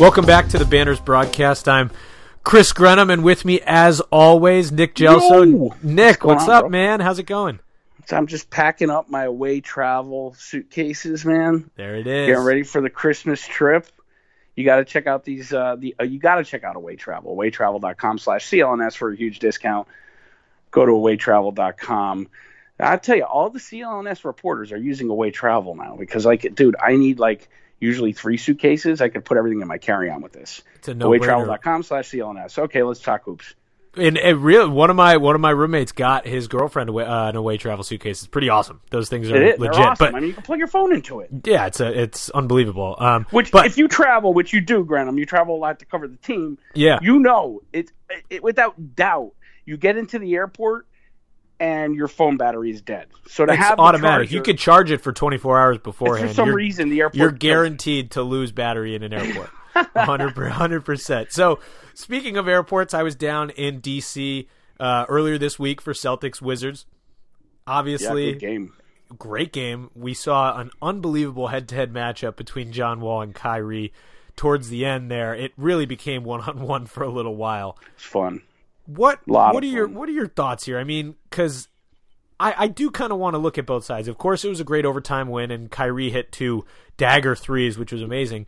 Welcome back to the Banners broadcast. I'm Chris Grenham, and with me, as always, Nick Gelso. Yo! Nick, What's what's on, up, bro? man? How's it going? I'm just packing up my away travel suitcases, man. There it is. Getting ready for the Christmas trip. You got to check out these. Uh, the uh, you got to check out Away Travel. Awaytravel.com/clns for a huge discount. Go to awaytravel.com. I tell you, all the CLNS reporters are using Away Travel now because, like, dude, I need like usually three suitcases. I could put everything in my carry-on with this. It's a no-brainer. Awaytravel.com/clns. Okay, let's talk hoops. And it really, one of my one of my roommates got his girlfriend away, uh, an away travel suitcase. It's pretty awesome. Those things are legit. Awesome. But I mean, you can plug your phone into it. yeah, it's a it's unbelievable. Um, Which, but if you travel, which you do, Grenham, you travel a lot to cover the team. Yeah. you know it, it without doubt. You get into the airport, and your phone battery is dead. So to it's have automatic. charger- you could charge it for 24 hours beforehand. for some You're- reason the airport you're guaranteed to lose battery in an airport 100 percent so speaking of airports i was down in dc uh, earlier this week for celtics wizards Yeah, obviously good game. great game we saw an unbelievable head-to-head matchup between john wall and kyrie towards the end there it really became one-on-one for a little while It's fun. What what are your what are your thoughts here? I mean, because I, I do kind of want to look at both sides. Of course, it was a great overtime win, and Kyrie hit two dagger threes, which was amazing.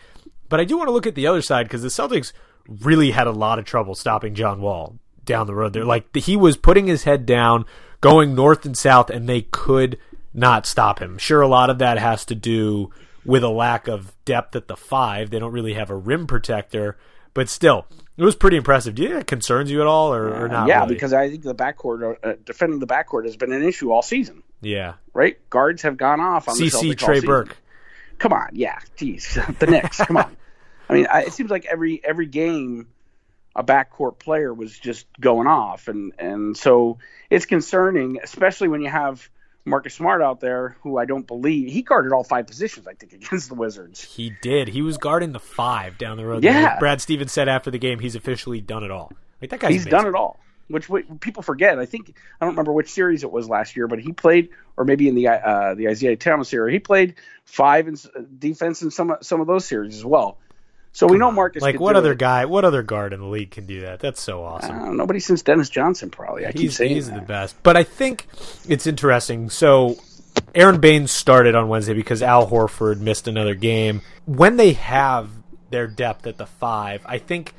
But I do want to look at the other side because the Celtics really had a lot of trouble stopping John Wall down the road. There, like he was putting his head down, going north and south, and they could not stop him. Sure, a lot of that has to do with a lack of depth at the five. They don't really have a rim protector, but still, it was pretty impressive. Do you think that concerns you at all, or, or not? yeah, really? because I think the backcourt, uh, defending the backcourt, has been an issue all season. yeah, Right, guards have gone off on the CC Celtics Trey. Burke. Come on, yeah, geez, the Knicks. come on. I mean, I, it seems like every every game, a backcourt player was just going off, and and so it's concerning, especially when you have Marcus Smart out there, who I don't believe he guarded all five positions. I think against the Wizards. He did. He was guarding the five down the road. Yeah. Brad Stevens said after the game, he's officially done it all. Like that guy's He's done it all. Which what people forget. I think I don't remember which series it was last year, but he played, or maybe in the uh, the Isaiah Thomas era, he played five in defense in some some of those series as well. So we know Marcus. Like what other it. guy? What other guard in the league can do that? That's so awesome. Nobody since Dennis Johnson, probably. I keep he's saying he's that. the best. But I think it's interesting. So Aron Baynes started on Wednesday because Al Horford missed another game. When they have their depth at the five, I think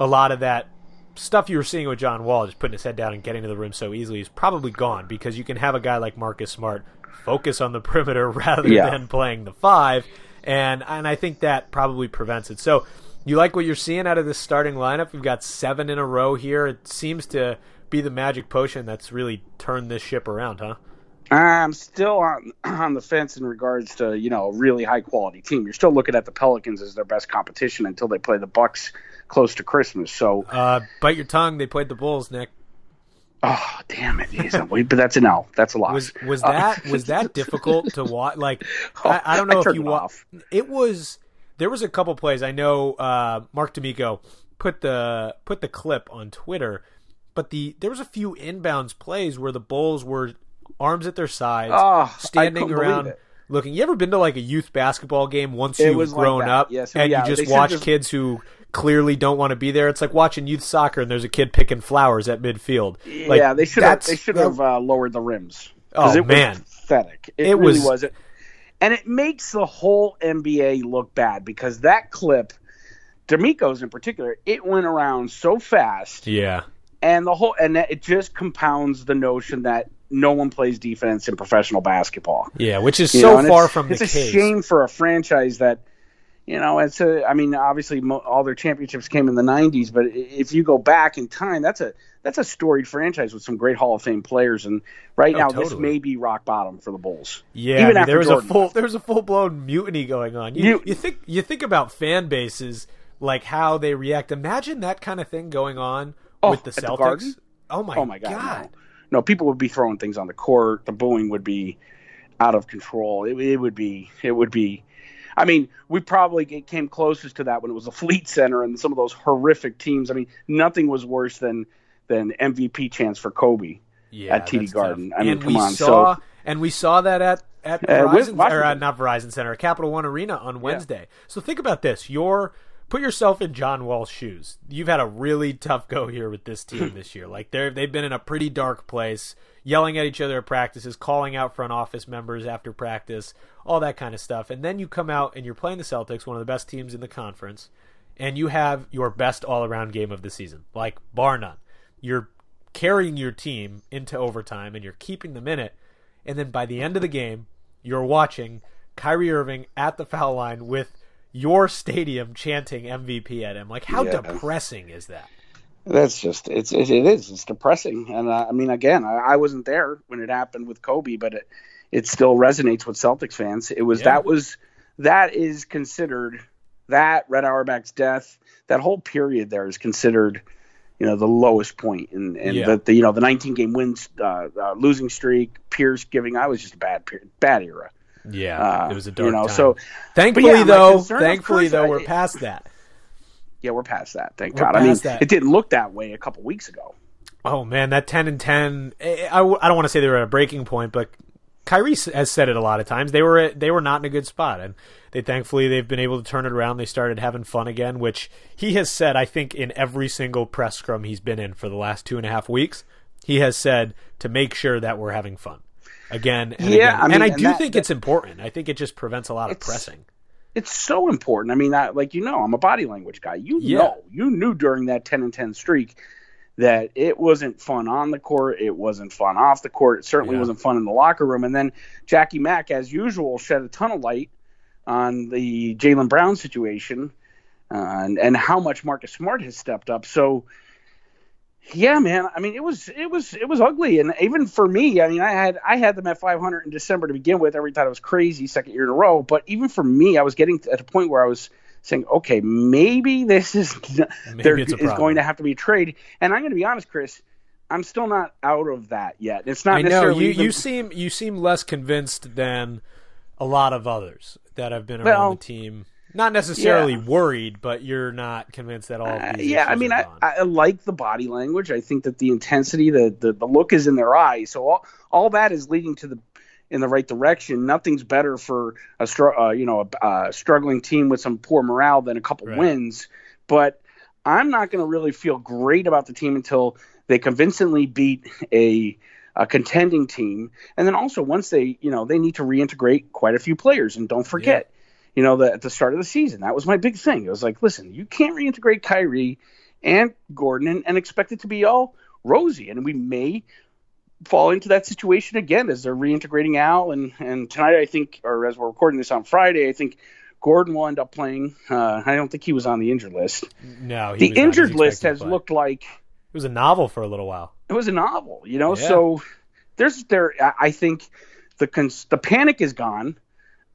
a lot of that stuff you were seeing with John Wall, just putting his head down and getting to the rim so easily, is probably gone because you can have a guy like Marcus Smart focus on the perimeter rather Yeah. than playing the five, and and I think that probably prevents it. So. You like what you're seeing out of this starting lineup? We've got seven in a row here. It seems to be the magic potion that's really turned this ship around, huh? I'm still on on the fence in regards to you know a really high quality team. You're still looking at the Pelicans as their best competition until they play the Bucks close to Christmas. So, Uh, bite your tongue. They played the Bulls, Nick. Oh damn it, but that's an L. That's a loss. Was was Uh, that was that difficult to watch? Like, I, I don't know I if you it. It was there was a couple plays. I know uh, Mark D'Amico put the put the clip on Twitter, but the there was a few inbounds plays where the Bulls were arms at their sides, Oh, standing around. Looking, you ever been to like a youth basketball game once It you've was like grown that. up Yes, and yeah, you just watch just- kids who clearly don't want to be there. It's like watching youth soccer and there's a kid picking flowers at midfield. Like, yeah, they should have they should have uh, lowered the rims. Oh, it man. was pathetic. It, It really was- was. It, and it makes the whole NBA look bad because that clip, D'Amico's in particular, it went around so fast, Yeah. and the whole and it just compounds the notion that no one plays defense in professional basketball. Yeah, which is You so know, far it's, from the it's a case. shame for a franchise that you know it's a i mean obviously mo- all their championships came in the 90s but if you go back in time that's a that's a storied franchise with some great hall of fame players and right Oh, now this may be rock bottom for the bulls Yeah, even I mean, after there was Jordan a full there was a full blown mutiny going on. You, You- you think you think about fan bases like how they react. Imagine that kind of thing going on Oh, with the at the Celtics. Oh my oh my god, No. no people would be throwing things on the court the booing would be out of control it, it would be it would be I mean, we probably came closest to that when it was the Fleet Center and some of those horrific teams. I mean, nothing was worse than than MVP chance for Kobe. yeah, at TD Garden. tough. I mean, and come we on, Saw, so- and we saw that at at Uh, Verizon or uh, not Verizon Center, Capital One Arena on Wednesday. So think about this: you're put yourself in John Wall's shoes. You've had a really tough go here with this team this year. Like they're they've been in a pretty dark place, yelling at each other at practices, calling out front office members after practice, all that kind of stuff. And then you come out and you're playing the Celtics, one of the best teams in the conference, and you have your best all around game of the season, like bar none. You're carrying your team into overtime and you're keeping them in it. And then by the end of the game, you're watching Kyrie Irving at the foul line with your stadium chanting MVP at him. Like, how Yeah. depressing is that? That's just it's it, it is it's depressing, and uh, I mean again I, I wasn't there when it happened with Kobe, but it it still resonates with Celtics fans. It was Yeah. that was that is considered that Red Auerbach's death that whole period there is considered you know the lowest point and and Yeah. the, the you know the 19 game wins uh, uh, losing streak Pierce giving I was just a bad period bad era. Yeah, Uh, it was a you dark know, time. so- thankfully, yeah, though, thankfully though, we're past that. Yeah, we're past that. Thank We're God. I mean, that. it didn't look that way a couple weeks ago. Oh man, that ten and ten. Eh, eh, I, I, I don't want to say they were at a breaking point, but Kyrie has said it a lot of times. They were eh, they were not in a good spot, and they thankfully they've been able to turn it around. They started having fun again, which he has said. I think in every single press scrum he's been in for the last two and a half weeks, he has said to make sure that we're having fun again. And Yeah, again. I mean, and I and do that- think it's important. I think it just prevents a lot of pressing. It's so important. I mean, I, like you know, I'm a body language guy. You Yeah. know, you knew during that 10 and 10 streak that it wasn't fun on the court. It wasn't fun off the court. It certainly Yeah. wasn't fun in the locker room. And then Jackie Mack, as usual, shed a ton of light on the Jaylen Brown situation uh, and and how much Marcus Smart has stepped up. So. Yeah, man. I mean, it was it was it was ugly, and even for me, I mean, I had I had them at 500 in December to begin with. Every thought it was crazy, second year in a row. But even for me, I was getting at a point where I was saying, okay, maybe this is there it's a is going to have to be a trade. And I'm going to be honest, Chris, I'm still not out of that yet. It's not I know necessarily you, even- you seem you seem less convinced than a lot of others that have been around Well, the team. Not necessarily yeah. worried, but you're not convinced at all. Uh, yeah, I mean, I. I like the body language. I think that the intensity, the, the the look is in their eyes. So all all that is leading to the in the right direction. Nothing's better for a str- uh, you know a, struggling team with some poor morale than a couple Right. wins. But I'm not going to really feel great about the team until they convincingly beat a a contending team, and then also once they you know they need to reintegrate quite a few players. And don't forget you know, the, at the start of the season. That was my big thing. It was like, listen, you can't reintegrate Kyrie and Gordon and, and expect it to be all rosy. And we may fall into that situation again as they're reintegrating Al. And, and tonight, I think, or as we're recording this on Friday, I think Gordon will end up playing. Uh, I don't think he was on the injured list. no, he The injured list has looked like It was a novel for a little while. it was a novel, you know. Yeah. So there's there. I I think the cons- the panic is gone.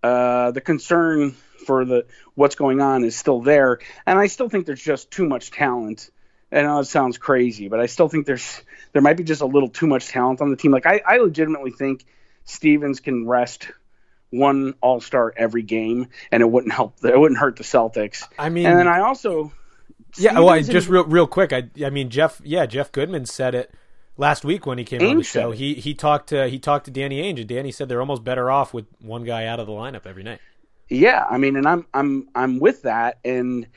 Uh, the concern for the what's going on is still there, and I still think there's just too much talent. I know it sounds crazy, but I still think there's there might be just a little too much talent on the team. Like I, I legitimately think Stevens can rest one All Star every game, and it wouldn't help. It wouldn't hurt the Celtics. I mean, and then I also yeah. Well, I, just real real quick. I I mean, Jeff. Yeah, Jeff Goodman said it last week when he came on the show. He he talked to he talked to Danny Ainge, and Danny said they're almost better off with one guy out of the lineup every night. Yeah, I mean, and I'm I'm I'm with that, and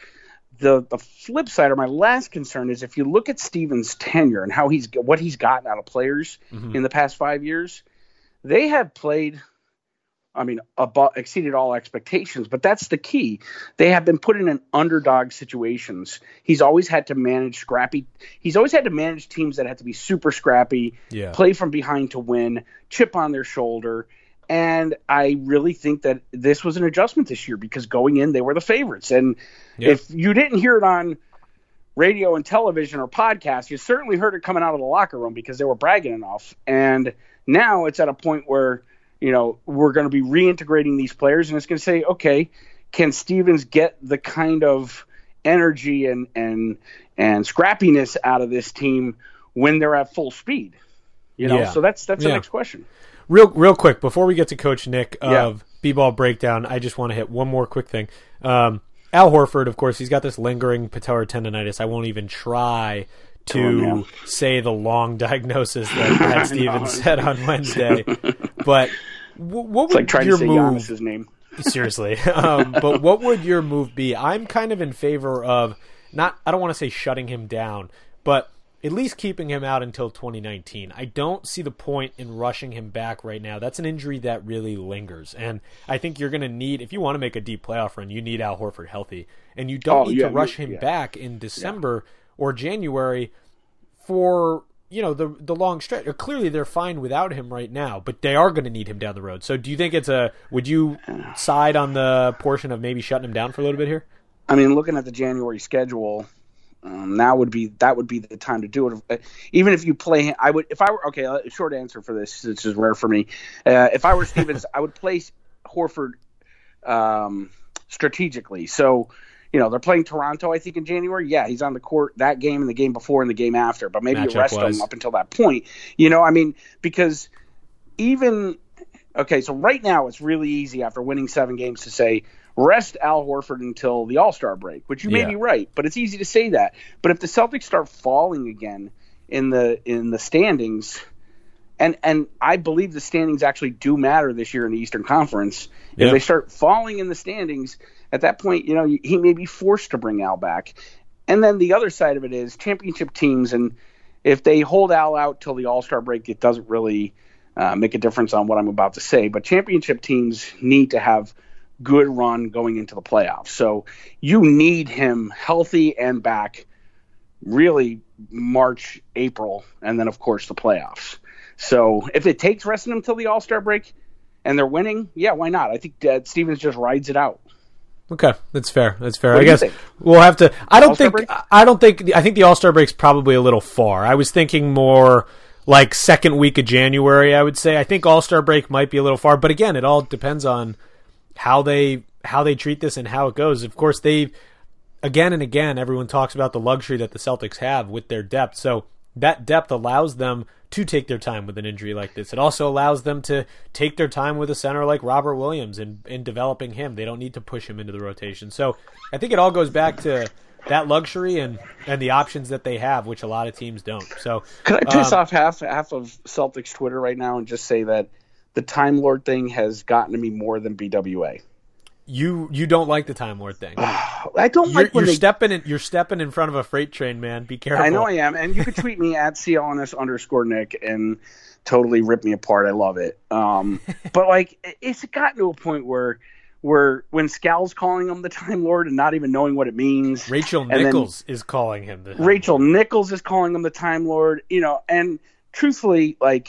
the the flip side or my last concern is if you look at Stevens' tenure and how he's what he's gotten out of players mm-hmm. in the past five years, they have played. I mean, above, exceeded all expectations, but that's the key. They have been put in an underdog situations. He's always had to manage scrappy. He's always had to manage teams that had to be super scrappy, yeah. play from behind to win, chip on their shoulder. And I really think that this was an adjustment this year because going in, they were the favorites. And yep. if you didn't hear it on radio and television or podcast, you certainly heard it coming out of the locker room because they were bragging enough. And now it's at a point where, you know, we're going to be reintegrating these players and it's going to say, okay, can Stevens get the kind of energy and, and, and scrappiness out of this team when they're at full speed? You know, yeah. so that's that's yeah. the next question. Real, real quick before we get to Coach Nick of yeah. B-ball breakdown, I just want to hit one more quick thing. Um, Al Horford, of course, he's got this lingering patellar tendonitis. I won't even try to oh, say the long diagnosis that Brad Stevens said on Wednesday. But what it's would like trying your to say move? Giannis's name. Seriously, um, but what would your move be? I'm kind of in favor of not. I don't want to say shutting him down, but at least keeping him out until 2019. I don't see the point in rushing him back right now. That's an injury that really lingers. And I think you're going to need, if you want to make a deep playoff run, you need Al Horford healthy. And you don't oh, need yeah, to rush him yeah. back in December yeah. or January for, you know, the the long stretch. Clearly they're fine without him right now, but they are going to need him down the road. So do you think it's a, would you side on the portion of maybe shutting him down for a little bit here? I mean, looking at the January schedule, um, now would be that would be the time to do it. Uh, even if you play, him I would if I were okay. Uh, short answer for this, this is rare for me. Uh, if I were Stevens, I would place Horford um, strategically. So, you know, they're playing Toronto. I think in January. Yeah, he's on the court that game and the game before and the game after. But maybe Matchup you rest was. him up until that point. You know, I mean, because even okay, so right now it's really easy after winning seven games to say rest Al Horford until the All Star break, which you may yeah. be right, but it's easy to say that. But if the Celtics start falling again in the in the standings, and and I believe the standings actually do matter this year in the Eastern Conference. If they start falling in the standings, at that point, you know, he may be forced to bring Al back. And then the other side of it is championship teams, and if they hold Al out till the All Star break, it doesn't really uh, make a difference on what I'm about to say. But championship teams need to have good run going into the playoffs. So you need him healthy and back really March, April, and then of course the playoffs. So if it takes resting him till the All Star break and they're winning, yeah, why not? I think Stevens just rides it out. Okay, that's fair. That's fair. What I guess we'll have to. I don't All-Star think. Break? I don't think. I think the All Star break's probably a little far. I was thinking more like second week of January. I would say. I think All Star break might be a little far, but again, it all depends on how they how they treat this and how it goes. Of course, they again and again everyone talks about the luxury that the Celtics have with their depth. So that depth allows them to take their time with an injury like this. It also allows them to take their time with a center like Robert Williams in, in developing him. They don't need to push him into the rotation. So I think it all goes back to that luxury and, and the options that they have, which a lot of teams don't. So could I piss um, off half half of Celtics Twitter right now and just say that the Time Lord thing has gotten to me more than BWA. You you don't like the Time Lord thing. I don't you're, like when you're they... stepping in, you're stepping in front of a freight train, man. Be careful. I know I am, and you can tweet me at clns underscore Nick and totally rip me apart. I love it. Um, but like, it's gotten to a point where where when Scal's calling him the Time Lord and not even knowing what it means. Rachel Nichols is calling him the. Rachel Nichols is calling him the Time Lord. You know, and truthfully, like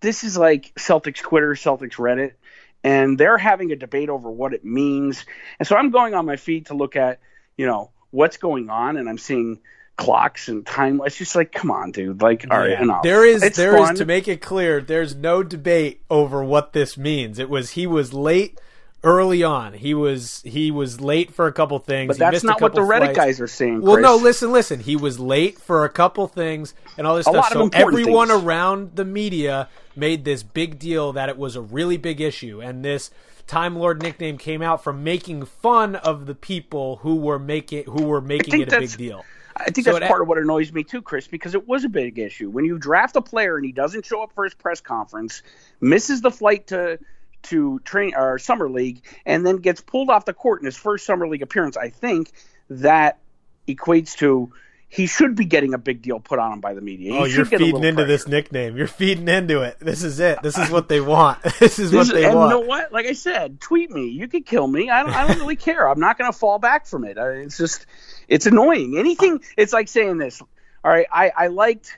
this is like Celtics Twitter, Celtics Reddit, and they're having a debate over what it means. And so I'm going on my feed to look at, you know, what's going on, and I'm seeing clocks and time. It's just like, come on, dude. Like, all right, yeah. enough. There is, it's there is, to make it clear, there's no debate over what this means. It was he was late early on. He was he was late for a couple things. But that's not what the Reddit guys are saying. Well, no, listen, listen. He was late for a couple things and all this a stuff. so everyone things. around the media made this big deal that it was a really big issue, and this Time Lord nickname came out from making fun of the people who were making who were making it a big deal. I think so that's part of what annoys me too, Chris, because it was a big issue. When you draft a player and he doesn't show up for his press conference, misses the flight to to train or summer league and then gets pulled off the court in his first summer league appearance, I think that equates to he should be getting a big deal put on him by the media. He oh, you're feeding into pressure. this nickname. You're feeding into it. This is it. This is what they want. this is this what they and want. you know what? Like I said, tweet me. You could kill me. I don't. I don't really care. I'm not going to fall back from it. It's just, it's annoying. Anything. It's like saying this. All right. I I liked.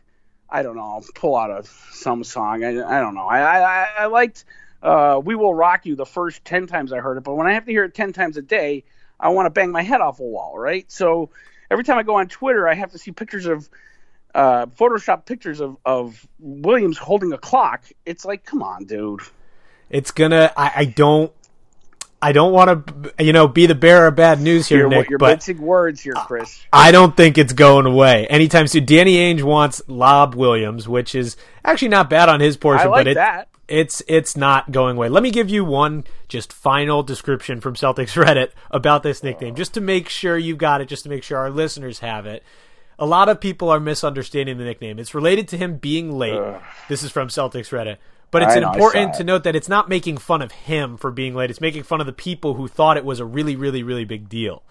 I don't know. Pull out a some song. I I don't know. I I I liked. Uh, we will rock you the first 10 times I heard it, but when I have to hear it 10 times a day, I want to bang my head off a wall, right? So every time I go on Twitter, I have to see pictures of uh, Photoshop pictures of, of Williams holding a clock. It's like, come on, dude. It's gonna. I, I don't. I don't want to, you know, be the bearer of bad news here, you're, Nick. You're but mixing words here, Chris. I don't think it's going away anytime soon. Danny Ainge wants Lob Williams, which is actually not bad on his portion, I like but it, that. It's it's not going away. Let me give you one just final description from Celtics Reddit about this nickname, just to make sure you got it, just to make sure our listeners have it. A lot of people are misunderstanding the nickname. It's related to him being late. This is from Celtics Reddit. But it's know, important to note that it's not making fun of him for being late. It's making fun of the people who thought it was a really, really, really big deal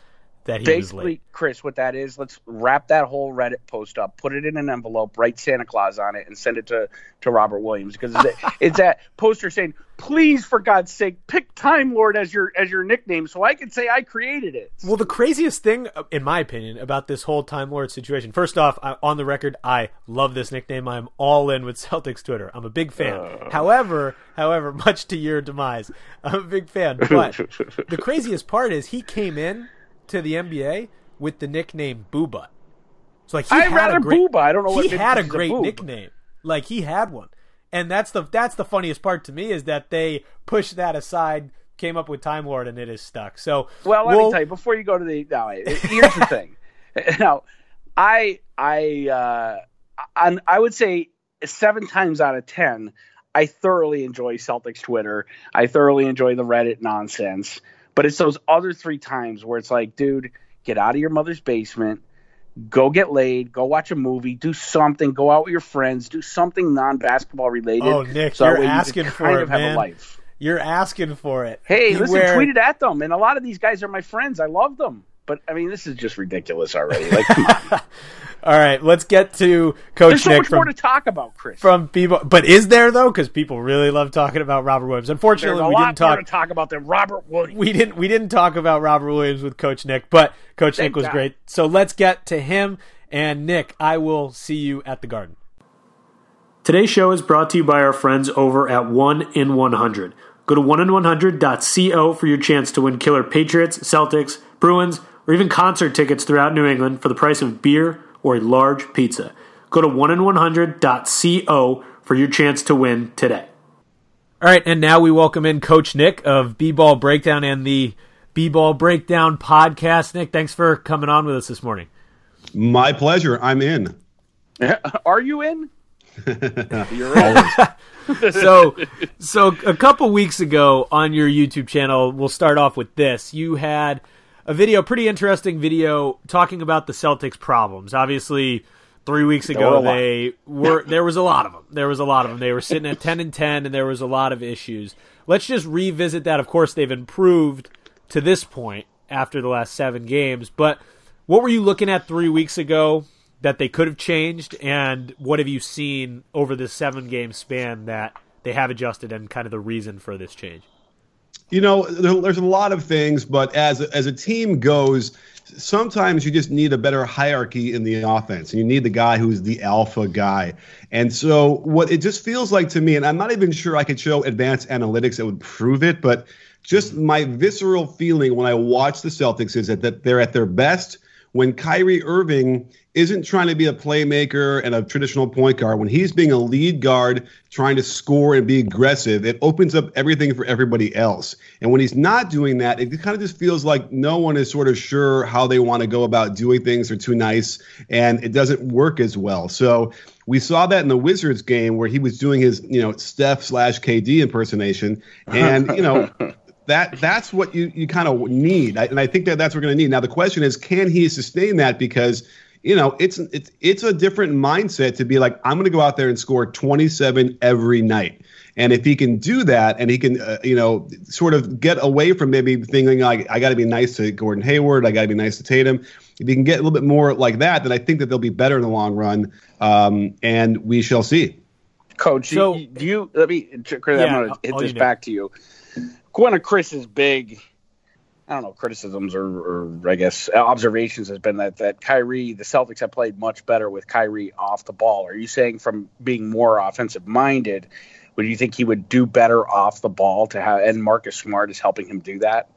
that he was Basically. Chris, what that is, let's wrap that whole Reddit post up, put it in an envelope, write Santa Claus on it, and send it to, to Robert Williams because it's, it's that poster saying, "Please, for God's sake, pick Time Lord as your as your nickname, so I can say I created it." Well, the craziest thing, uh, in my opinion, about this whole Time Lord situation, first off, I, on the record, I love this nickname. I'm all in with Celtics Twitter. I'm a big fan. However, however, much to your demise, I'm a big fan. But the craziest part is he came in to the NBA with the nickname Booba. So like he I'd had rather a great, Booba. I don't know what he had a he's a great nickname. Like he had one, and that's the that's the funniest part to me is that they pushed that aside, came up with Time Lord, and it is stuck. So Well, let we'll- me tell you before you go to the. No, wait, here's the thing. Now, I I uh, I, I would say seven times out of ten, I thoroughly enjoy Celtics Twitter. I thoroughly enjoy the Reddit nonsense. But it's those other three times where it's like, dude, get out of your mother's basement. Go get laid. Go watch a movie. Do something. Go out with your friends. Do something non-basketball related. Oh, Nick, so you're way you asking for kind it, of have man. a life. You're asking for it. Hey, listen, wear- tweet it at them. And a lot of these guys are my friends. I love them. But I mean, this is just ridiculous already. Like, come on. All right, let's get to Coach There's so Nick much from more to talk about, Chris. from people. But is there though? Because people really love talking about Robert Williams. Unfortunately, a we lot didn't more talk. to talk about than Robert Williams. we didn't we didn't talk about Robert Williams with Coach Nick, but Coach Thank Nick was God. great. So let's get to him and Nick. I will see you at the Garden. Today's show is brought to you by our friends over at One in One Hundred. Go to onein100.co for your chance to win killer Patriots, Celtics, Bruins, or even concert tickets throughout New England for the price of beer or a large pizza. Go to onein100.co for your chance to win today. All right, and now we welcome in Coach Nick of B-Ball Breakdown and the B-Ball Breakdown podcast. Nick, thanks for coming on with us this morning. My pleasure. I'm in. Are you in? You're in. so so a couple weeks ago on your YouTube channel, we'll start off with this. You had a video, pretty interesting video, talking about the Celtics' problems. Obviously, three weeks ago they were there was a lot of them. There was a lot of them. They were sitting at ten and ten, and there was a lot of issues. Let's just revisit that. Of course, they've improved to this point after the last seven games, but what were you looking at three weeks ago that they could have changed, and what have you seen over this seven game span that they have adjusted, and kind of the reason for this change? You know, there's a lot of things, but as as a team goes, sometimes you just need a better hierarchy in the offense, and you need the guy who's the alpha guy. And so, what it just feels like to me, and I'm not even sure I could show advanced analytics that would prove it, but just my visceral feeling when I watch the Celtics is that, that they're at their best when Kyrie Irving isn't trying to be a playmaker and a traditional point guard, when he's being a lead guard trying to score and be aggressive, it opens up everything for everybody else. And when he's not doing that, it kind of just feels like no one is sort of sure how they want to go about doing things. They're too nice and it doesn't work as well. So we saw that in the Wizards game where he was doing his, you know, Steph slash KD impersonation. And, you know, that that's what you, you kind of need. I, and I think that that's what we're going to need. Now, the question is, can he sustain that? Because you know, it's it's it's a different mindset to be like, I'm going to go out there and score 27 every night. And if he can do that, and he can, uh, you know, sort of get away from maybe thinking like, I got to be nice to Gordon Hayward, I got to be nice to Tatum. If he can get a little bit more like that, then I think that they'll be better in the long run. Um, and we shall see. Coach, so, do, you, do you let me? Chris, yeah, I'm going to hit this back to you. One of Chris's big I don't know, criticisms or, or, I guess observations has been that that Kyrie, the Celtics have played much better with Kyrie off the ball. Are you saying from being more offensive minded, would you think he would do better off the ball to have and Marcus Smart is helping him do that?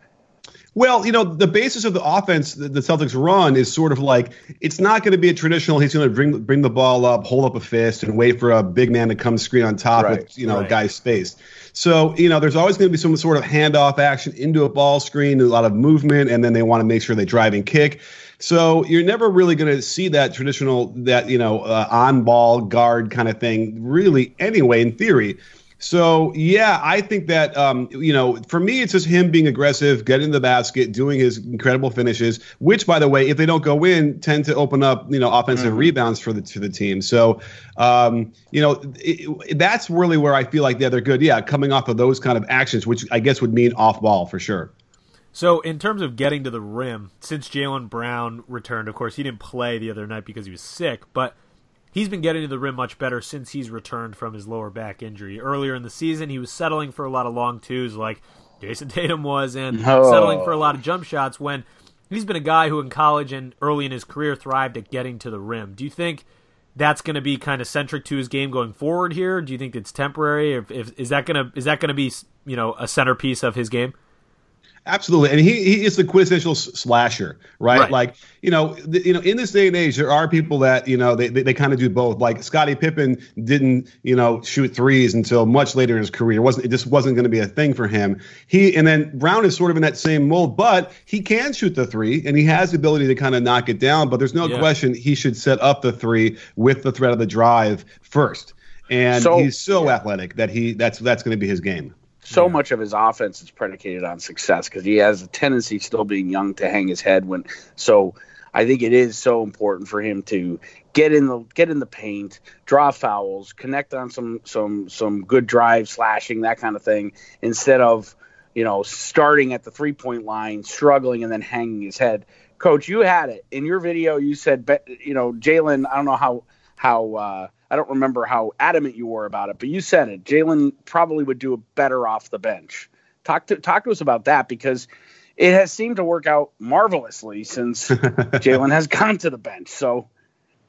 Well, you know, the basis of the offense that the Celtics run is sort of like it's not going to be a traditional. He's going to bring bring the ball up, hold up a fist, and wait for a big man to come screen on top right, of you know right. guy's space. So, you know, there's always going to be some sort of handoff action into a ball screen, a lot of movement, and then they want to make sure they drive and kick. So you're never really going to see that traditional, that, you know, uh, on ball guard kind of thing, really, anyway, in theory. So yeah, I think that um, you know, for me, it's just him being aggressive, getting the basket, doing his incredible finishes. Which, by the way, if they don't go in, tend to open up you know offensive mm-hmm. rebounds for the to the team. So um, you know, it, it, that's really where I feel like yeah, they're good. Yeah, coming off of those kind of actions, which I guess would mean off ball for sure. So, in terms of getting to the rim, since Jaylen Brown returned, of course, he didn't play the other night because he was sick, but he's been getting to the rim much better since he's returned from his lower back injury. Earlier in the season, he was settling for a lot of long twos like Jayson Tatum was and oh. settling for a lot of jump shots when he's been a guy who in college and early in his career thrived at getting to the rim. Do you think that's going to be kind of centric to his game going forward here? Do you think it's temporary? If, if is that going to is that going to be, you know, a centerpiece of his game? Absolutely, and he, he is the quintessential slasher, right? right. Like you know, th- you know, in this day and age, there are people that you know they they, they kind of do both. Like Scottie Pippen didn't you know shoot threes until much later in his career. It wasn't it just wasn't going to be a thing for him. He and then Brown is sort of in that same mold, but he can shoot the three and he has the ability to kind of knock it down. But there's no yeah. question he should set up the three with the threat of the drive first. And so, he's so athletic that he that's that's going to be his game so yeah. much of his offense is predicated on success because he has a tendency, still being young, to hang his head. When so, I think it is so important for him to get in the get in the paint, draw fouls, connect on some some some good drive, slashing that kind of thing, instead of you know starting at the three point line, struggling, and then hanging his head. Coach, you had it in your video. You said, you know, Jaylen. I don't know how how. Uh, I don't remember how adamant you were about it, but you said it. Jaylen probably would do better off the bench. Talk to talk to us about that because it has seemed to work out marvelously since Jaylen has gone to the bench. So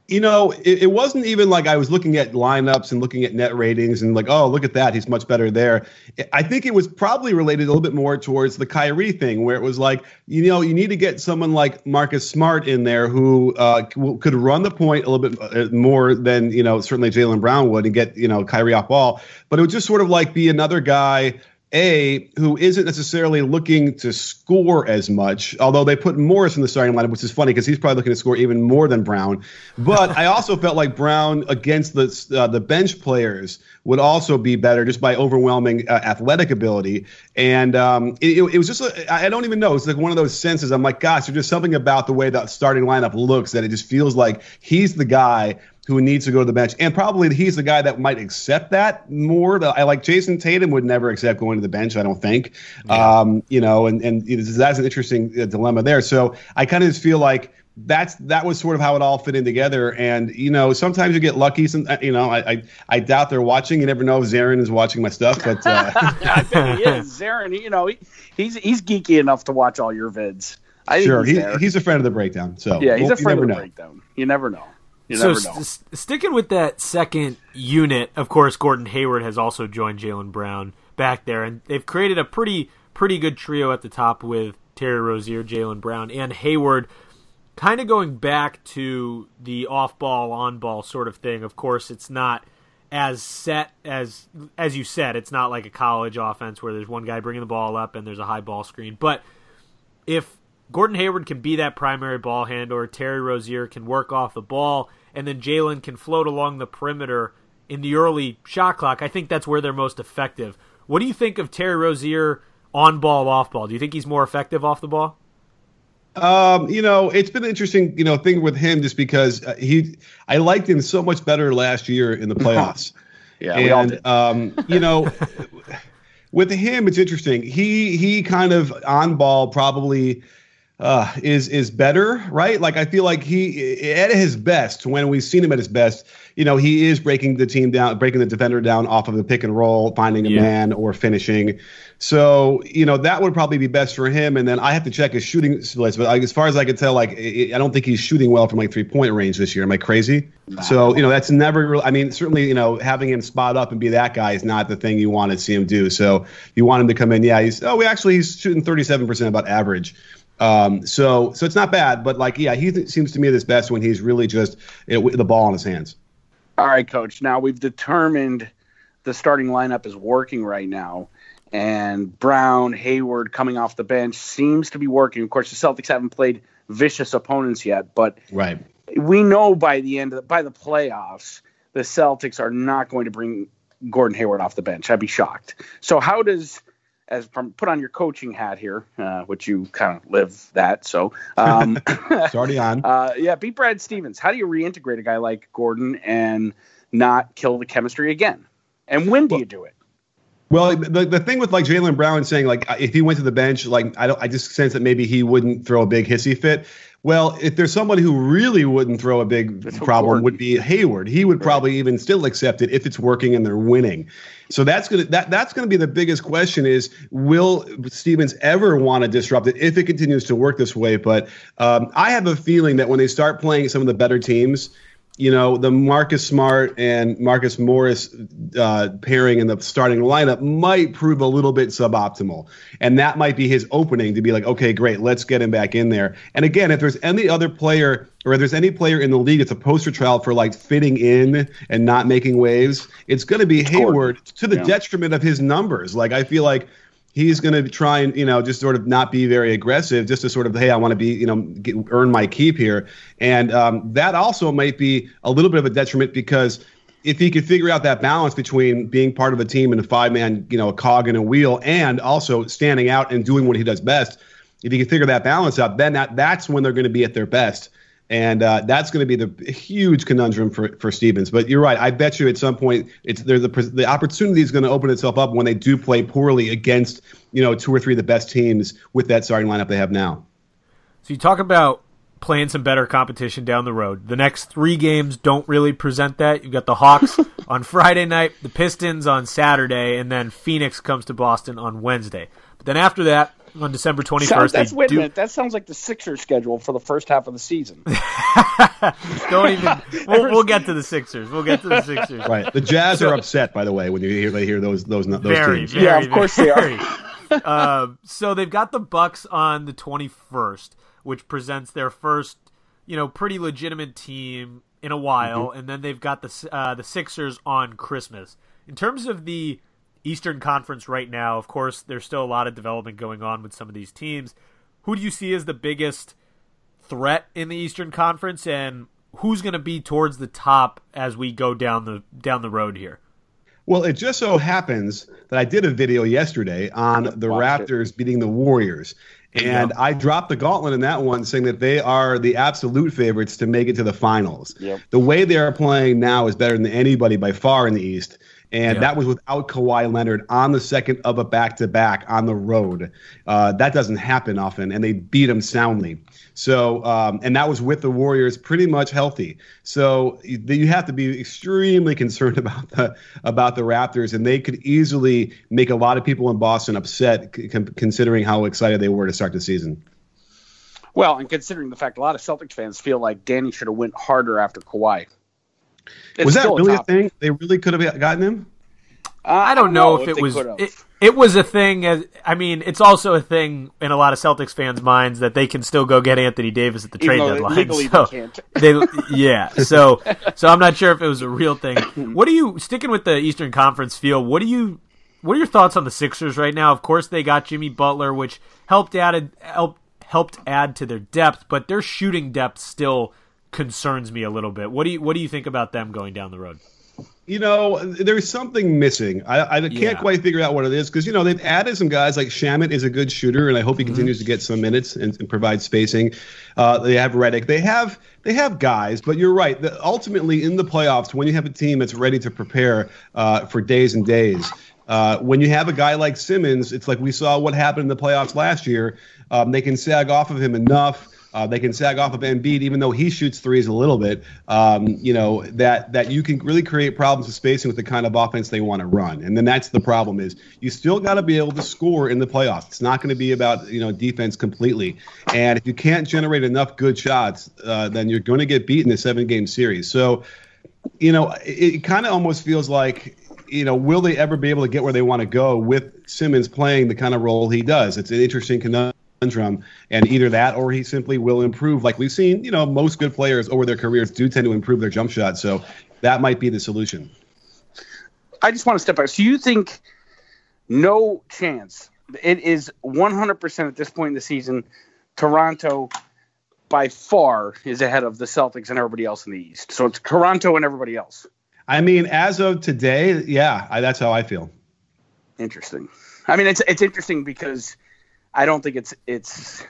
you know, it, it, wasn't even like I was looking at lineups and looking at net ratings and like, oh, look at that, he's much better there. I think it was probably related a little bit more towards the Kyrie thing, where it was like, you know, you need to get someone like Marcus Smart in there who uh, could run the point a little bit uh, more than you know certainly Jaylen Brown would and get you know Kyrie off ball, but it would just sort of like be another guy a, who isn't necessarily looking to score as much, although they put Morris in the starting lineup, which is funny because he's probably looking to score even more than Brown. But I also felt like Brown against the uh, the bench players would also be better just by overwhelming uh, athletic ability. And um, it, it, was just, I don't even know. It's like one of those senses. I'm like, gosh, there's just something about the way that starting lineup looks that it just feels like he's the guy who needs to go to the bench. And probably he's the guy that might accept that more. I like Jayson Tatum would never accept going to the bench, I don't think. Yeah. Um, you know, and, and that's an interesting uh, dilemma there. So I kind of just feel like that's that was sort of how it all fit in together. And you know, sometimes you get lucky. Some uh, you know, I I, I doubt they're watching. You never know if Zarren is watching my stuff, but uh, I bet he is. Zarren, you know, he, he's he's geeky enough to watch all your vids. I sure, he's, he, he's a friend of the breakdown. So yeah, he's a friend of the know. breakdown. You never know. You so st- sticking with that second unit, of course, Gordon Hayward has also joined Jaylen Brown back there, and they've created a pretty pretty good trio at the top with Terry Rozier, Jaylen Brown, and Hayward. Kind of going back to the off ball, on ball sort of thing. Of course, it's not as set as as you said. It's not like a college offense where there's one guy bringing the ball up and there's a high ball screen. But if Gordon Hayward can be that primary ball handler. Terry Rozier can work off the ball, and then Jaylen can float along the perimeter in the early shot clock. I think that's where they're most effective. What do you think of Terry Rozier on ball, off ball? Do you think he's more effective off the ball? Um, you know, it's been an interesting, you know, thing with him just because uh, he, I liked him so much better last year in the playoffs. yeah, we all and um, you know, with him, it's interesting. He he kind of on ball probably uh, is is better, right? Like I feel like he at his best when we've seen him at his best. You know, he is breaking the team down, breaking the defender down off of the pick and roll, finding a Yeah. man or finishing. So you know that would probably be best for him. And then I have to check his shooting splits, but like, as far as I can tell, like I I don't think he's shooting well from like three point range this year. Am I crazy? So you know that's never. Really, I mean, certainly you know having him spot up and be that guy is not the thing you want to see him do. So you want him to come in. Yeah, he's oh, we actually he's shooting thirty seven percent about average. Um, so so it's not bad, but like yeah, he th- seems to me at his best when he's really just you know, with the ball in his hands. All right, coach. Now we've determined the starting lineup is working right now. And Brown, Hayward coming off the bench seems to be working. Of course, the Celtics haven't played vicious opponents yet, but Right. we know by the end of the, by the playoffs, the Celtics are not going to bring Gordon Hayward off the bench. I'd be shocked. So how does as from put on your coaching hat here, uh, which you kind of live that. So um, It's already on. uh, yeah, beat Brad Stevens. How do you reintegrate a guy like Gordon and not kill the chemistry again? And when do you do it? Well, the, the thing with like Jaylen Brown saying like if he went to the bench, like I don't, I just sense that maybe he wouldn't throw a big hissy fit. Well, if there's somebody who really wouldn't throw a big It's problem, would be Hayward. He would probably even still accept it if it's working and they're winning. So that's gonna that that's gonna be the biggest question: is will Stevens ever want to disrupt it if it continues to work this way? But um, I have a feeling that when they start playing some of the better teams, you know, the Marcus Smart and Marcus Morris uh, pairing in the starting lineup might prove a little bit suboptimal. And that might be his opening to be like, okay, great, let's get him back in there. And again, if there's any other player or if there's any player in the league that's a poster child for like fitting in and not making waves, it's going to be Hayward to the Yeah. detriment of his numbers. Like, I feel like he's going to try and you know just sort of not be very aggressive just to sort of hey i want to be you know get, earn my keep here. And um, that also might be a little bit of a detriment because if he could figure out that balance between being part of a team and a five man you know a cog in a wheel and also standing out and doing what he does best if he can figure that balance out then that, that's when they're going to be at their best and uh, that's going to be the huge conundrum for, for Stevens. But you're right. I bet you at some point it's there's the the opportunity is going to open itself up when they do play poorly against you know two or three of the best teams with that starting lineup they have now. So you talk about playing some better competition down the road. The next three games don't really present that. You've got the Hawks on Friday night, the Pistons on Saturday, and then Phoenix comes to Boston on Wednesday. But then after that, on December 21st. Sounds, that's they wait a minute. That sounds like the Sixers schedule for the first half of the season. don't even. We'll, we'll get to the Sixers. We'll get to the Sixers. Right. The Jazz are upset, by the way, when you hear they hear those those those very, teams. very, Yeah, of course they are. very. um, so they've got the Bucks on the 21st, which presents their first, you know, pretty legitimate team in a while, Mm-hmm. and then they've got the uh, the Sixers on Christmas. In terms of the Eastern Conference right now, of course, there's still a lot of development going on with some of these teams. Who do you see as the biggest threat in the Eastern Conference, and who's going to be towards the top as we go down the down the road here? Well, it just so happens that I did a video yesterday on the Watched it. Raptors beating the Warriors. And I dropped the gauntlet in that one, saying that they are the absolute favorites to make it to the finals. Yep. The way they are playing now is better than anybody by far in the East. And Yeah. that was without Kawhi Leonard on the second of a back to back on the road. Uh, that doesn't happen often, and they beat him soundly. So, um, and that was with the Warriors pretty much healthy. So you you have to be extremely concerned about the about the Raptors, and they could easily make a lot of people in Boston upset, c- considering how excited they were to start the season. well, and considering the fact a lot of Celtics fans feel like Danny should have went harder after Kawhi. It's was that really a topic. thing? They really could have gotten him. Uh, I don't know, if it was it, it was a thing as I mean it's also a thing in a lot of Celtics fans minds that they can still go get Anthony Davis at the Even trade deadline. legally so they can't. they yeah, so so I'm not sure if it was a real thing. What do you sticking with the Eastern Conference feel? What do you what are your thoughts on the Sixers right now? Of course they got Jimmy Butler which helped added helped helped add to their depth, but their shooting depth still concerns me a little bit. What do you what do you think about them going down the road? you know, there's something missing. I, I can't Yeah. quite figure out what it is because you know they've added some guys like Shamet is a good shooter, and I hope he continues to get some minutes and, and provide spacing. Uh, they have Redick. They have they have guys, but you're right. The, ultimately, in the playoffs, when you have a team that's ready to prepare uh, for days and days. Uh, when you have a guy like Simmons, it's like we saw what happened in the playoffs last year. Um, they can sag off of him enough. Uh, they can sag off of Embiid, even though he shoots threes a little bit. Um, you know that that you can really create problems with spacing with the kind of offense they want to run, and then that's the problem is you still got to be able to score in the playoffs. It's not going to be about you know defense completely, and if you can't generate enough good shots, uh, then you're going to get beat in a seven game series. So, you know, it, it kind of almost feels like you know, will they ever be able to get where they want to go with Simmons playing the kind of role he does? It's an interesting conundrum, and either that or he simply will improve. Like we've seen, you know, most good players over their careers do tend to improve their jump shot. So that might be the solution. I just want to step back. So you think no chance? It is 100% at this point in the season. Toronto by far is ahead of the Celtics and everybody else in the East. So it's Toronto and everybody else. I mean, as of today, yeah, I, that's how I feel. Interesting. I mean, it's it's interesting because I don't think it's it's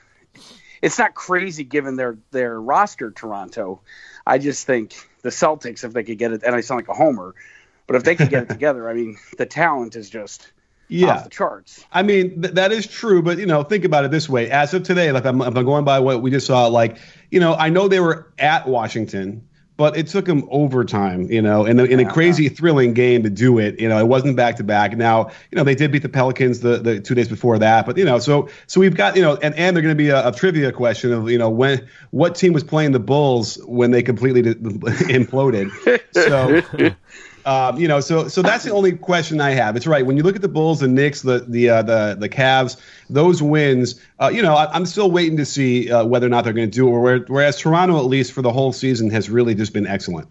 it's not crazy given their their roster. Toronto, I just think the Celtics, if they could get it, and I sound like a homer, but if they could get it together, I mean, the talent is just Yeah. off the charts. I mean, th- that is true, but you know, think about it this way. As of today, like I'm, I'm going by what we just saw, like you know, I know they were at Washington, but it took them overtime, you know, in a, in a crazy, thrilling game to do it. You know, it wasn't back to back. Now, you know, they did beat the Pelicans the, the two days before that, but you know, so so we've got you know, and and they're going to be a, a trivia question of you know when what team was playing the Bulls when they completely did, imploded. So. Um, you know, so so that's the only question I have. It's right when you look at the Bulls, the Knicks, the the uh, the the Cavs, those wins. Uh, you know, I, I'm still waiting to see uh, whether or not they're going to do it. Where- Whereas Toronto, at least for the whole season, has really just been excellent.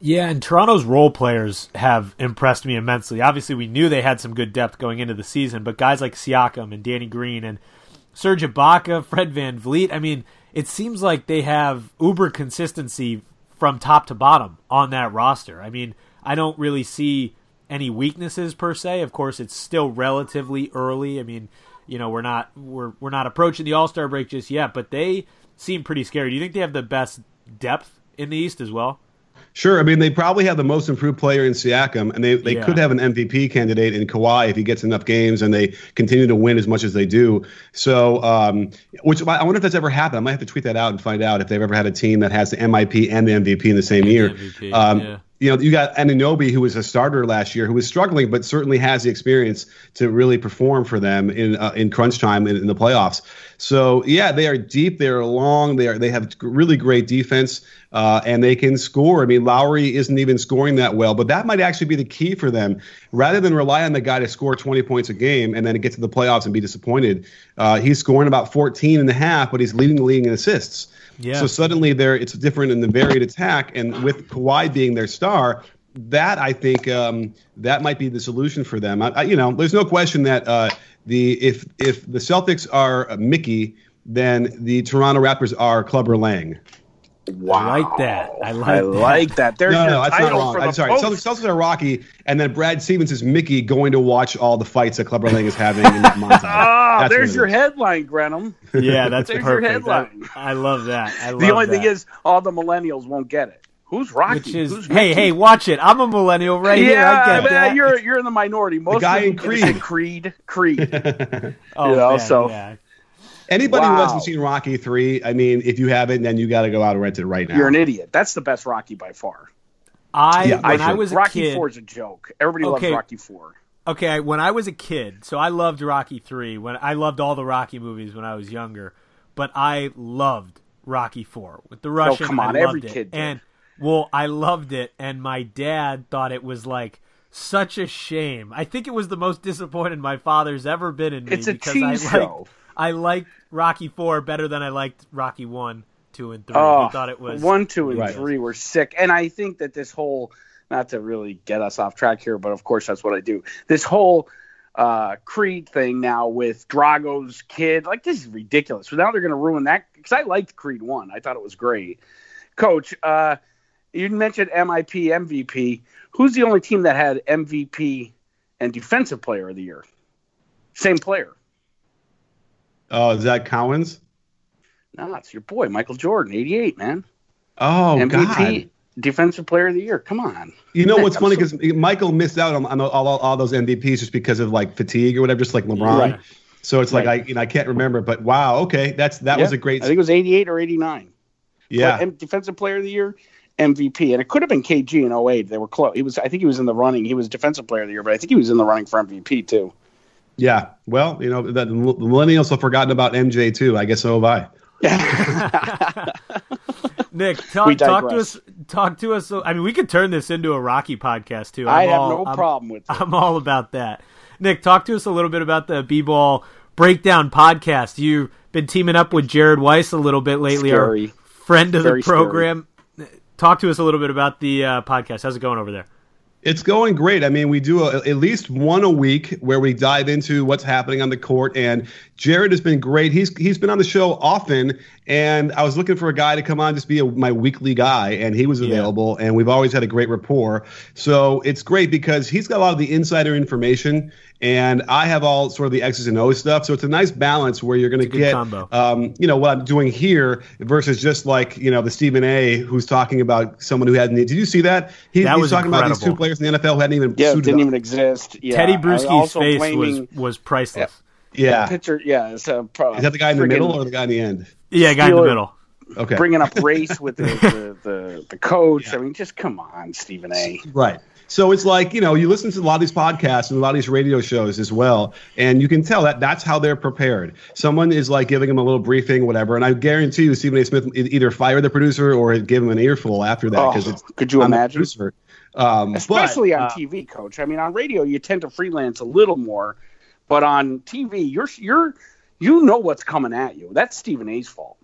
Yeah, and Toronto's role players have impressed me immensely. Obviously, we knew they had some good depth going into the season, but guys like Siakam and Danny Green and Serge Ibaka, Fred VanVleet, I mean, it seems like they have uber consistency from top to bottom on that roster. I mean, I don't really see any weaknesses per se. Of course, it's still relatively early. I mean, you know, we're not we're we're not approaching the All-Star break just yet, but they seem pretty scary. Do you think they have the best depth in the East as well? Sure, I mean they probably have the most improved player in Siakam, and they, they Yeah. could have an MVP candidate in Kawhi if he gets enough games and they continue to win as much as they do. So, um, which I wonder if that's ever happened. I might have to tweet that out and find out if they've ever had a team that has the MIP and the MVP in the same year. MVP, um, yeah. You know, you got Anunoby, who was a starter last year, who was struggling, but certainly has the experience to really perform for them in uh, in crunch time in, in the playoffs. So yeah, they are deep, they are long, they are they have really great defense, uh, and they can score. I mean, Lowry isn't even scoring that well, but that might actually be the key for them. Rather than rely on the guy to score 20 points a game and then get to the playoffs and be disappointed, uh, he's scoring about 14 and a half, but he's leading the league in assists. Yeah. So suddenly there, it's different in the varied attack, and with Kawhi being their star, that I think um, that might be the solution for them. I, I, you know, there's no question that uh, the if if the Celtics are Mickey, then the Toronto Raptors are Clubber Lang. Wow. I like that. I like I that. like that. There's No, your no, that's not wrong. I'm sorry. post. Celtics, Celtics are Rocky, and then Brad Stevens is Mickey going to watch all the fights that Clubber Lang is having in the montage. Ah, there's your is. headline, Grenham. Yeah, that's There's your perfect. I, headline. I love that. I love The only that. thing is, all the millennials won't get it. Who's Rocky? which is Who's hey, Mickey? hey, watch it. I'm a millennial right here. yeah, I get man, you're you're in the minority. Most guy of in them Creed. Creed, Creed. oh, you know, man, so- yeah. Anybody who hasn't seen Rocky three, I mean, if you haven't, then you got to go out and rent it right now. you're an idiot. That's the best Rocky by far. I Yeah, when I I, was a Rocky kid. Four is a joke. Everybody Okay. loves Rocky Four. Okay, when I was a kid, so I loved Rocky three. When I loved all the Rocky movies when I was younger, but I loved Rocky four with the oh, Russian. Oh, come on, I every it. kid did. And well, I loved it, and my dad thought it was like such a shame. I think it was the most disappointed my father's ever been in me It's a because cheese I liked, show. I liked Rocky four better than I liked Rocky one, two, and three. Oh, thought it was one, two, and Right. three were sick. And I think that this whole, not to really get us off track here, but of course that's what I do. This whole uh, Creed thing now with Drago's kid, like this is ridiculous. So now they're going to ruin that because I liked Creed one. I thought it was great. Coach, uh, you mentioned MIP, MVP. Who's the only team that had MVP and Defensive Player of the Year? Same player. Oh, is that Cowens? No, it's your boy Michael Jordan, 88, man. Oh MVP, God. Defensive Player of the Year. Come on. You know what's I'm funny so- because Michael missed out on, on all, all, all those MVPs just because of like fatigue or whatever, just like LeBron. Right. So it's like Right. I you know I can't remember, but wow, okay, that's that was a great I think it was 88 or 89. yeah. Play- Defensive Player of the Year, MVP, and it could have been KG in 08. They were close. He was. I think he was in the running. He was Defensive Player of the Year, but I think he was in the running for MVP too. Yeah. Well, you know, the, the millennials have forgotten about MJ too. I guess so have I. Nick, talk, talk to us. Talk to us. I mean, we could turn this into a Rocky podcast too. I I'm have all- no I'm- problem with it. I'm all about that. Nick, talk to us a little bit about the B-ball breakdown podcast. You've been teaming up with Jared Weiss a little bit lately, Scary. our friend of Very the program. Talk to us a little bit about the uh, podcast. How's it going over there? It's going great. I mean, we do a, at least one a week where we dive into what's happening on the court. And Jared has been great. He's he's been on the show often, and I was looking for a guy to come on just be a, my weekly guy, and he was available. And we've always had a great rapport. So it's great because he's got a lot of the insider information, and I have all sort of the X's and O's stuff. So it's a nice balance where you're going to get, combo. um, you know, what I'm doing here versus just like you know the Stephen A. who's talking about someone who hadn't. Did you see that? He, That he's was talking about these two players in the NFL who hadn't even Yeah, suited didn't up. even exist. Yeah. Teddy I Bruschi's face blaming was was priceless. Yeah. picture. Yeah, it's a pro, Is that the guy in the middle or the guy in the end? Yeah, guy in the middle. Okay. bringing up race with the the, the, the coach? I mean, just come on, Stephen A. Right. So it's like, you know, you listen to a lot of these podcasts and a lot of these radio shows as well, and you can tell that that's how they're prepared. Someone is like giving them a little briefing, whatever, and I guarantee you, Stephen A. Smith either fired the producer or give him an earful after that Oh, it's could you I'm imagine? Um, but- Especially on uh, TV, coach. I mean, on radio you tend to freelance a little more, but on TV you're you're you know what's coming at you. That's Stephen A's fault.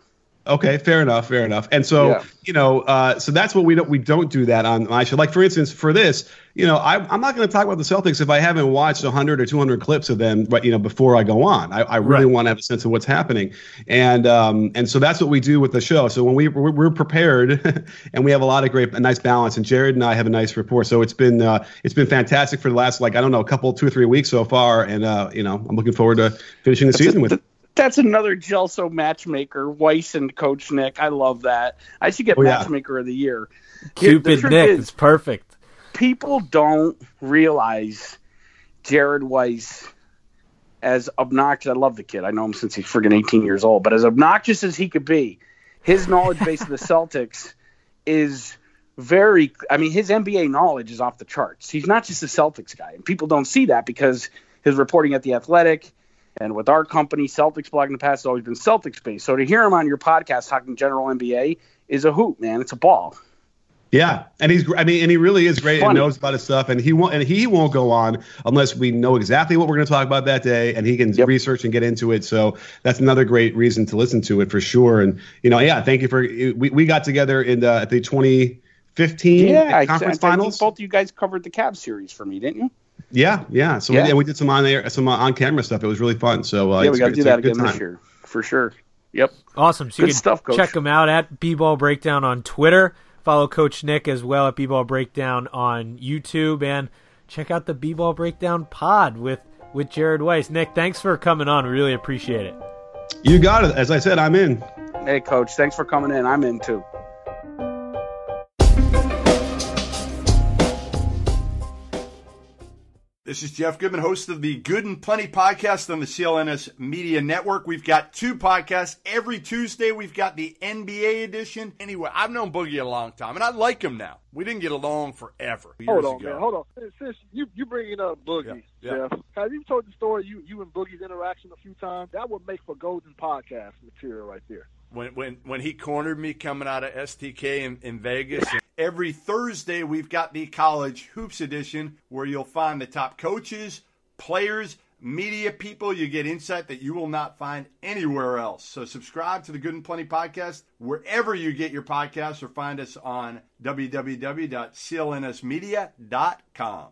Okay, fair enough, fair enough. And so, Yeah. you know, uh, so that's what we don't we don't do that on my show. Like for instance, for this, you know, I, I'm not going to talk about the Celtics if I haven't watched 100 or 200 clips of them, but you know, before I go on, I, I really Right. want to have a sense of what's happening, and um, and so that's what we do with the show. So when we we're, we're prepared, and we have a lot of great, a nice balance, and Jared and I have a nice rapport. So it's been uh, it's been fantastic for the last like I don't know, a couple, two or three weeks so far, and uh, you know, I'm looking forward to finishing the season with. it. That's another Gelso matchmaker, Weiss and Coach Nick. I love that. I should get Oh, yeah. matchmaker of the year. Here- the Cupid Nick, is, it's perfect. people don't realize Jared Weiss as obnoxious. I love the kid. I know him since he's friggin' 18 years old. But as obnoxious as he could be, his knowledge base of the Celtics is very. I mean, his NBA knowledge is off the charts. He's not just a Celtics guy, and people don't see that because his reporting at the Athletic. And with our company, Celtics blog in the past has always been Celtics based. So to hear him on your podcast talking general NBA is a hoot, man. It's a ball. Yeah, and he's I mean, and he really is great and knows about his stuff, and he won't and he won't go on unless we know exactly what we're going to talk about that day, and he can Yep. research and get into it. So that's another great reason to listen to it for sure. And you know, yeah, thank you for we, we got together in uh, the, at the 2015 Yeah, I, I, conference think finals. both of you guys covered the Cavs series for me, didn't you? Yeah, yeah. So Yeah. We, and we did some on there, some on camera stuff. It was really fun. So uh, yeah, we it's- got to do that good again this time. year for sure. Yep. Awesome. So you can stuff, Coach. check them out at B-Ball Breakdown on Twitter. Follow Coach Nick as well at B-Ball Breakdown on YouTube. And check out the B-Ball Breakdown pod with, with Jared Weiss. Nick, thanks for coming on. We really appreciate it. You got it. As I said, I'm in. Hey, coach, thanks for coming in. I'm in too. This is Jeff Goodman, host of the Good and Plenty podcast on the CLNS Media Network. We've got two podcasts. Every Tuesday, we've got the NBA edition. Anyway, I've known Boogie a long time, and I like him now. We didn't get along forever. Hold on, ago. man. Hold on. Since- you you bringing up Boogie, Yeah, yeah. Jeff, have you told the story you you and Boogie's interaction a few times? That would make for golden podcast material right there. When when when he cornered me coming out of STK in, in Vegas. Every Thursday, we've got the College Hoops edition where you'll find the top coaches, players, media people. You get insight that you will not find anywhere else. So subscribe to the Good and Plenty podcast wherever you get your podcasts or find us on www.clnsmedia.com.